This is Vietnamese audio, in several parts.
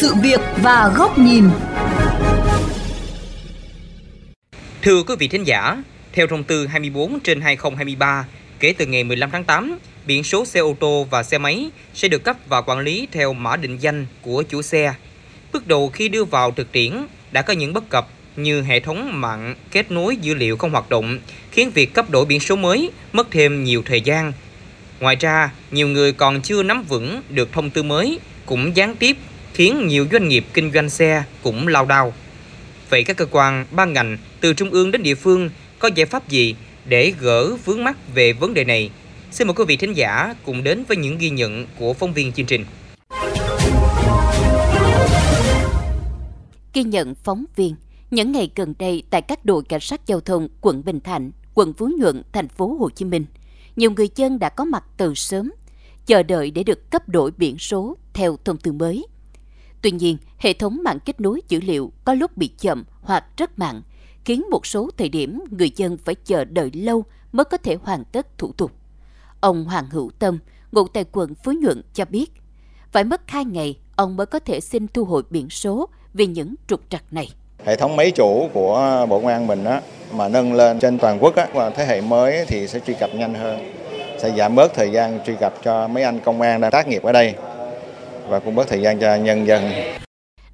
sự việc và góc nhìn. Thưa quý vị thính giả, theo thông tư 24 trên 2023, kể từ ngày 15 tháng 8, biển số xe ô tô và xe máy sẽ được cấp và quản lý theo mã định danh của chủ xe. Bước đầu khi đưa vào thực tiễn đã có những bất cập như hệ thống mạng kết nối dữ liệu không hoạt động, khiến việc cấp đổi biển số mới mất thêm nhiều thời gian. Ngoài ra, nhiều người còn chưa nắm vững được thông tư mới cũng gián tiếp khiến nhiều doanh nghiệp kinh doanh xe cũng lao đao. Vậy các cơ quan, ban ngành từ trung ương đến địa phương có giải pháp gì để gỡ vướng mắt về vấn đề này? Xin mời quý vị thính giả cùng đến với những ghi nhận của phóng viên chương trình. Ghi nhận phóng viên những ngày gần đây tại các đội cảnh sát giao thông quận Bình Thạnh, quận Phú Nhuận, thành phố Hồ Chí Minh, nhiều người dân đã có mặt từ sớm, chờ đợi để được cấp đổi biển số theo thông tư mới. Tuy nhiên, hệ thống mạng kết nối dữ liệu có lúc bị chậm hoặc rất mạng, khiến một số thời điểm người dân phải chờ đợi lâu mới có thể hoàn tất thủ tục. Ông Hoàng Hữu Tâm, ngụ tại quận Phú Nhuận cho biết, phải mất 2 ngày ông mới có thể xin thu hồi biển số vì những trục trặc này. Hệ thống máy chủ của Bộ Công an mình á, mà nâng lên trên toàn quốc á, và thế hệ mới thì sẽ truy cập nhanh hơn, sẽ giảm bớt thời gian truy cập cho mấy anh công an đang tác nghiệp ở đây và cũng bớt thời gian cho nhân dân.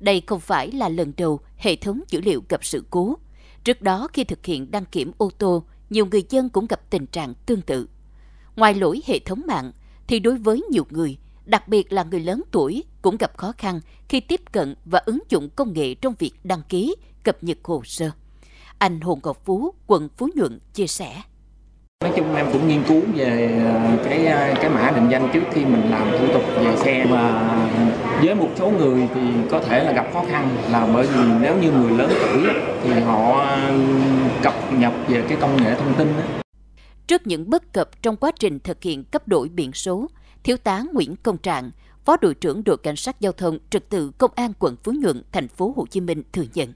Đây không phải là lần đầu hệ thống dữ liệu gặp sự cố. Trước đó khi thực hiện đăng kiểm ô tô, nhiều người dân cũng gặp tình trạng tương tự. Ngoài lỗi hệ thống mạng, thì đối với nhiều người, đặc biệt là người lớn tuổi cũng gặp khó khăn khi tiếp cận và ứng dụng công nghệ trong việc đăng ký, cập nhật hồ sơ. Anh Hồ Ngọc Phú, quận Phú Nhuận chia sẻ. Cũng nghiên cứu về à, cái à, cái mã định danh trước khi mình làm thủ tục về xe và với một số người thì có thể là gặp khó khăn là bởi vì nếu như người lớn tuổi thì họ à, cập nhật về cái công nghệ thông tin đó. Trước những bất cập trong quá trình thực hiện cấp đổi biển số, Thiếu tá Nguyễn Công Trạng, Phó đội trưởng đội cảnh sát giao thông trật tự công an quận Phú Nhuận, thành phố Hồ Chí Minh thừa nhận.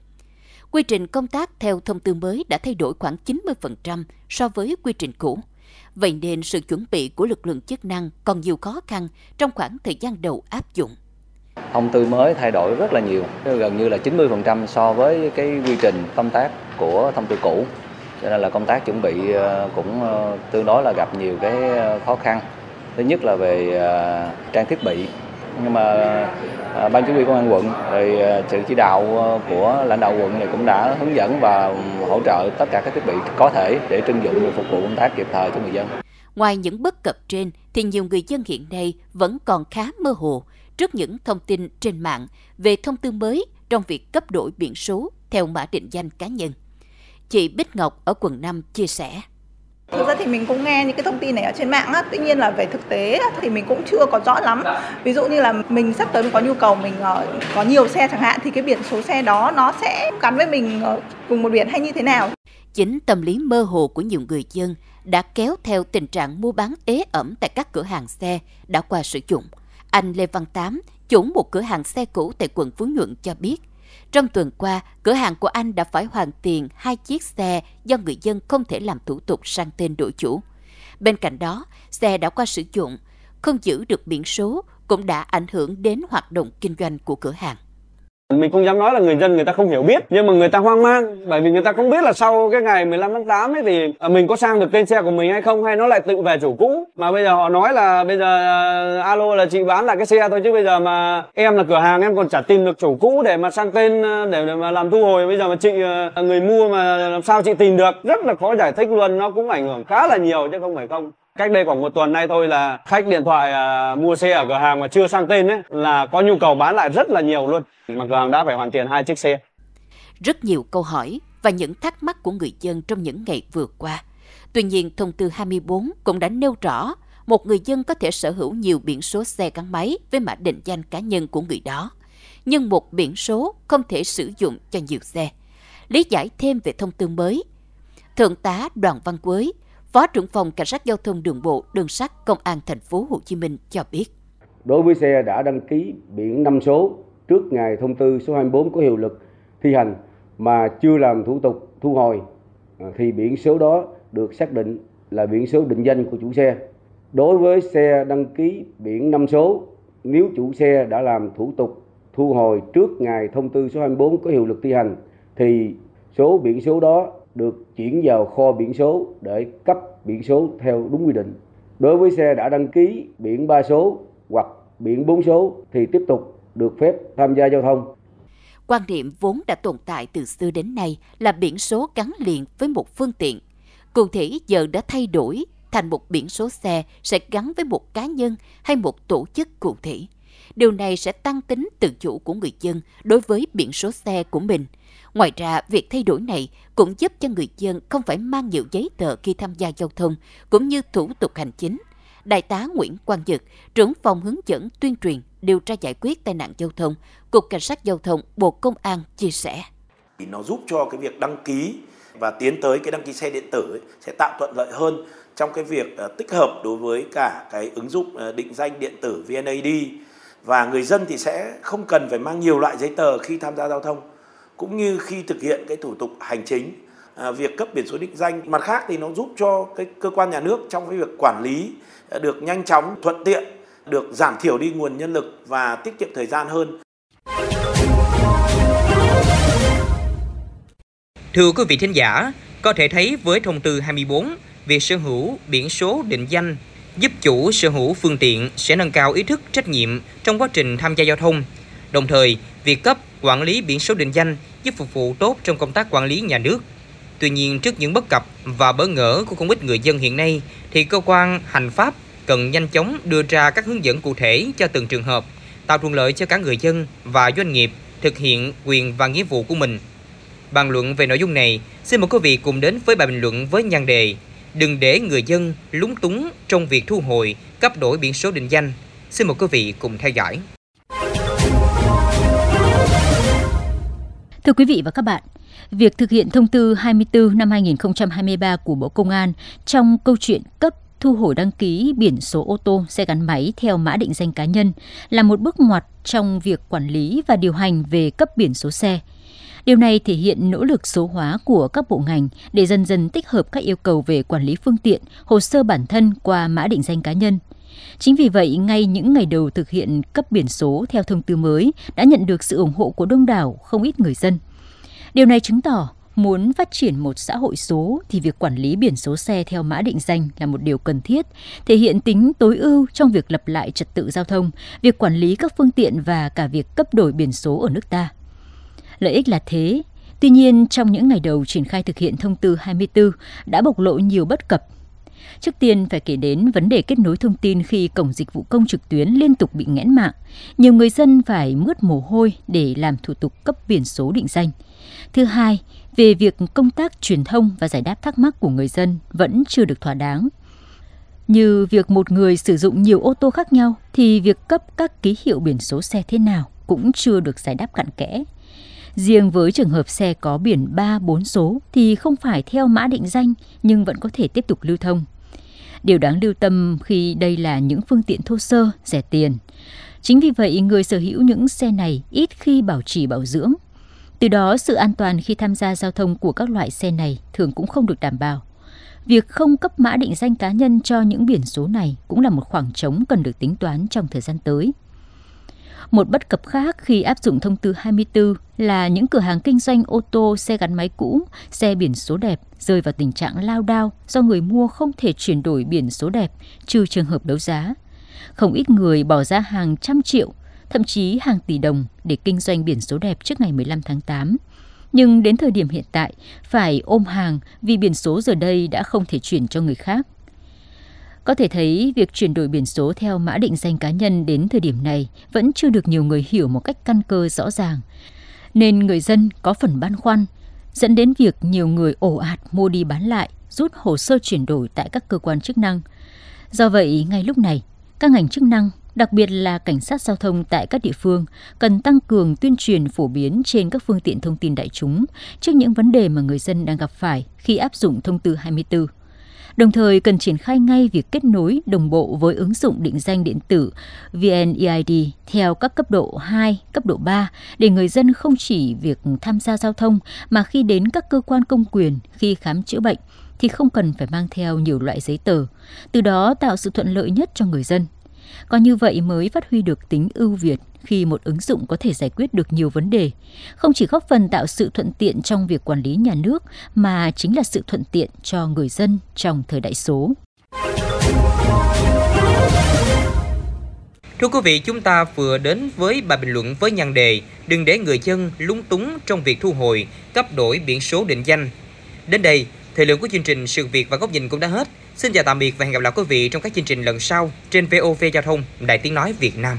Quy trình công tác theo thông tư mới đã thay đổi khoảng 90% so với quy trình cũ. Vậy nên sự chuẩn bị của lực lượng chức năng còn nhiều khó khăn trong khoảng thời gian đầu áp dụng. Thông tư mới thay đổi rất là nhiều, gần như là 90% so với cái quy trình công tác của thông tư cũ. Cho nên là công tác chuẩn bị ờ, cũng ờ, tương đối là gặp nhiều cái ờ, khó khăn thứ nhất là về trang thiết bị nhưng mà à, ban chỉ huy công an quận rồi à, sự chỉ đạo à, của lãnh đạo quận này cũng đã hướng dẫn và hỗ trợ tất cả các thiết bị có thể để trưng dụng để phục vụ công tác kịp thời cho người dân. Ngoài những bất cập trên thì nhiều người dân hiện nay vẫn còn khá mơ hồ trước những thông tin trên mạng về thông tư mới trong việc cấp đổi biển số theo mã định danh cá nhân. Chị Bích Ngọc ở quận 5 chia sẻ. Thực ra thì mình cũng nghe những cái thông tin này ở trên mạng á, tuy nhiên là về thực tế thì mình cũng chưa có rõ lắm. Ví dụ như là mình sắp tới mình có nhu cầu mình ờ, có nhiều xe chẳng hạn thì cái biển số xe đó nó sẽ gắn với mình ờ, cùng một biển hay như thế nào. Chính tâm lý mơ hồ của nhiều người dân đã kéo theo tình trạng mua bán ế ẩm tại các cửa hàng xe đã qua sử dụng. Anh Lê Văn Tám, chủ một cửa hàng xe cũ tại quận Phú Nhuận cho biết, trong tuần qua, cửa hàng của anh đã phải hoàn tiền hai chiếc xe do người dân không thể làm thủ tục sang tên đổi chủ. Bên cạnh đó, xe đã qua sử dụng, không giữ được biển số cũng đã ảnh hưởng đến hoạt động kinh doanh của cửa hàng. Mình không dám nói là người dân người ta không hiểu biết nhưng mà người ta hoang mang bởi vì người ta không biết là sau cái ngày 15 tháng 8 ấy thì à, mình có sang được tên xe của mình hay không hay nó lại tự về chủ cũ. Mà bây giờ họ nói là bây giờ à, alo là chị bán lại cái xe thôi chứ bây giờ mà em là cửa hàng em còn chả tìm được chủ cũ để mà sang tên à, để, để mà làm thu hồi. Bây giờ mà chị người mua mà làm sao chị tìm được? Rất là khó giải thích luôn nó cũng ảnh hưởng khá là nhiều chứ không phải không cách đây khoảng một tuần nay thôi là khách điện thoại à, mua xe ở cửa hàng mà chưa sang tên ấy là có nhu cầu bán lại rất là nhiều luôn. Mà cửa hàng đã phải hoàn tiền hai chiếc xe. Rất nhiều câu hỏi và những thắc mắc của người dân trong những ngày vừa qua. Tuy nhiên thông tư 24 cũng đã nêu rõ một người dân có thể sở hữu nhiều biển số xe gắn máy với mã định danh cá nhân của người đó. Nhưng một biển số không thể sử dụng cho nhiều xe. Lý giải thêm về thông tư mới thượng tá đoàn văn quế Phó trưởng phòng Cảnh sát Giao thông Đường bộ, Đường sắt Công an thành phố Hồ Chí Minh cho biết. Đối với xe đã đăng ký biển 5 số trước ngày thông tư số 24 có hiệu lực thi hành mà chưa làm thủ tục thu hồi à, thì biển số đó được xác định là biển số định danh của chủ xe. Đối với xe đăng ký biển 5 số, nếu chủ xe đã làm thủ tục thu hồi trước ngày thông tư số 24 có hiệu lực thi hành thì số biển số đó được chuyển vào kho biển số để cấp biển số theo đúng quy định. Đối với xe đã đăng ký biển 3 số hoặc biển 4 số thì tiếp tục được phép tham gia giao thông. Quan điểm vốn đã tồn tại từ xưa đến nay là biển số gắn liền với một phương tiện. Cụ thể, giờ đã thay đổi thành một biển số xe sẽ gắn với một cá nhân hay một tổ chức cụ thể. Điều này sẽ tăng tính tự chủ của người dân đối với biển số xe của mình. Ngoài ra, việc thay đổi này cũng giúp cho người dân không phải mang nhiều giấy tờ khi tham gia giao thông, cũng như thủ tục hành chính. Đại tá Nguyễn Quang Dực, trưởng phòng hướng dẫn tuyên truyền điều tra giải quyết tai nạn giao thông, Cục Cảnh sát Giao thông, Bộ Công an chia sẻ. Nó giúp cho cái việc đăng ký và tiến tới cái đăng ký xe điện tử ấy, sẽ tạo thuận lợi hơn trong cái việc ờ, tích hợp đối với cả cái ứng dụng ờ, định danh điện tử VNAD và người dân thì sẽ không cần phải mang nhiều loại giấy tờ khi tham gia giao thông cũng như khi thực hiện cái thủ tục hành chính. À, việc cấp biển số định danh mặt khác thì nó giúp cho cái cơ quan nhà nước trong cái việc quản lý à, được nhanh chóng thuận tiện được giảm thiểu đi nguồn nhân lực và tiết kiệm thời gian hơn. Thưa quý vị thính giả, có thể thấy với thông tư 24, việc sở hữu biển số định danh giúp chủ sở hữu phương tiện sẽ nâng cao ý thức trách nhiệm trong quá trình tham gia giao thông. Đồng thời, việc cấp quản lý biển số định danh giúp phục vụ tốt trong công tác quản lý nhà nước. Tuy nhiên, trước những bất cập và bỡ ngỡ của không ít người dân hiện nay, thì cơ quan hành pháp cần nhanh chóng đưa ra các hướng dẫn cụ thể cho từng trường hợp, tạo thuận lợi cho cả người dân và doanh nghiệp thực hiện quyền và nghĩa vụ của mình. Bàn luận về nội dung này, xin mời quý vị cùng đến với bài bình luận với nhan đề Đừng để người dân lúng túng trong việc thu hồi, cấp đổi biển số định danh. Xin mời quý vị cùng theo dõi. Thưa quý vị và các bạn, việc thực hiện thông tư 24 năm 2023 của Bộ Công an trong câu chuyện cấp thu hồi đăng ký biển số ô tô, xe gắn máy theo mã định danh cá nhân là một bước ngoặt trong việc quản lý và điều hành về cấp biển số xe. Điều này thể hiện nỗ lực số hóa của các bộ ngành để dần dần tích hợp các yêu cầu về quản lý phương tiện, hồ sơ bản thân qua mã định danh cá nhân. Chính vì vậy, ngay những ngày đầu thực hiện cấp biển số theo thông tư mới đã nhận được sự ủng hộ của đông đảo không ít người dân. Điều này chứng tỏ muốn phát triển một xã hội số thì việc quản lý biển số xe theo mã định danh là một điều cần thiết, thể hiện tính tối ưu trong việc lập lại trật tự giao thông, việc quản lý các phương tiện và cả việc cấp đổi biển số ở nước ta. Lợi ích là thế, tuy nhiên trong những ngày đầu triển khai thực hiện thông tư 24 đã bộc lộ nhiều bất cập. Trước tiên phải kể đến vấn đề kết nối thông tin khi cổng dịch vụ công trực tuyến liên tục bị nghẽn mạng. Nhiều người dân phải mướt mồ hôi để làm thủ tục cấp biển số định danh. Thứ hai, về việc công tác truyền thông và giải đáp thắc mắc của người dân vẫn chưa được thỏa đáng. Như việc một người sử dụng nhiều ô tô khác nhau thì việc cấp các ký hiệu biển số xe thế nào cũng chưa được giải đáp cặn kẽ. Riêng với trường hợp xe có biển 3, 4 số thì không phải theo mã định danh nhưng vẫn có thể tiếp tục lưu thông. Điều đáng lưu tâm khi đây là những phương tiện thô sơ, rẻ tiền. Chính vì vậy, người sở hữu những xe này ít khi bảo trì bảo dưỡng. Từ đó, sự an toàn khi tham gia giao thông của các loại xe này thường cũng không được đảm bảo. Việc không cấp mã định danh cá nhân cho những biển số này cũng là một khoảng trống cần được tính toán trong thời gian tới. Một bất cập khác khi áp dụng thông tư 24 là những cửa hàng kinh doanh ô tô, xe gắn máy cũ, xe biển số đẹp rơi vào tình trạng lao đao do người mua không thể chuyển đổi biển số đẹp trừ trường hợp đấu giá. Không ít người bỏ ra hàng trăm triệu, thậm chí hàng tỷ đồng để kinh doanh biển số đẹp trước ngày 15 tháng 8. Nhưng đến thời điểm hiện tại, phải ôm hàng vì biển số giờ đây đã không thể chuyển cho người khác. Có thể thấy việc chuyển đổi biển số theo mã định danh cá nhân đến thời điểm này vẫn chưa được nhiều người hiểu một cách căn cơ rõ ràng. Nên người dân có phần băn khoăn, dẫn đến việc nhiều người ồ ạt mua đi bán lại, rút hồ sơ chuyển đổi tại các cơ quan chức năng. Do vậy, ngay lúc này, các ngành chức năng, đặc biệt là cảnh sát giao thông tại các địa phương, cần tăng cường tuyên truyền phổ biến trên các phương tiện thông tin đại chúng trước những vấn đề mà người dân đang gặp phải khi áp dụng thông tư 24 đồng thời cần triển khai ngay việc kết nối đồng bộ với ứng dụng định danh điện tử VNEID theo các cấp độ 2, cấp độ 3 để người dân không chỉ việc tham gia giao thông mà khi đến các cơ quan công quyền khi khám chữa bệnh thì không cần phải mang theo nhiều loại giấy tờ, từ đó tạo sự thuận lợi nhất cho người dân. Có như vậy mới phát huy được tính ưu việt khi một ứng dụng có thể giải quyết được nhiều vấn đề, không chỉ góp phần tạo sự thuận tiện trong việc quản lý nhà nước mà chính là sự thuận tiện cho người dân trong thời đại số. Thưa quý vị, chúng ta vừa đến với bài bình luận với nhan đề Đừng để người dân lúng túng trong việc thu hồi, cấp đổi biển số định danh. Đến đây, thời lượng của chương trình Sự Việc và Góc Nhìn cũng đã hết. Xin chào tạm biệt và hẹn gặp lại quý vị trong các chương trình lần sau trên VOV Giao thông, Đài Tiếng Nói Việt Nam.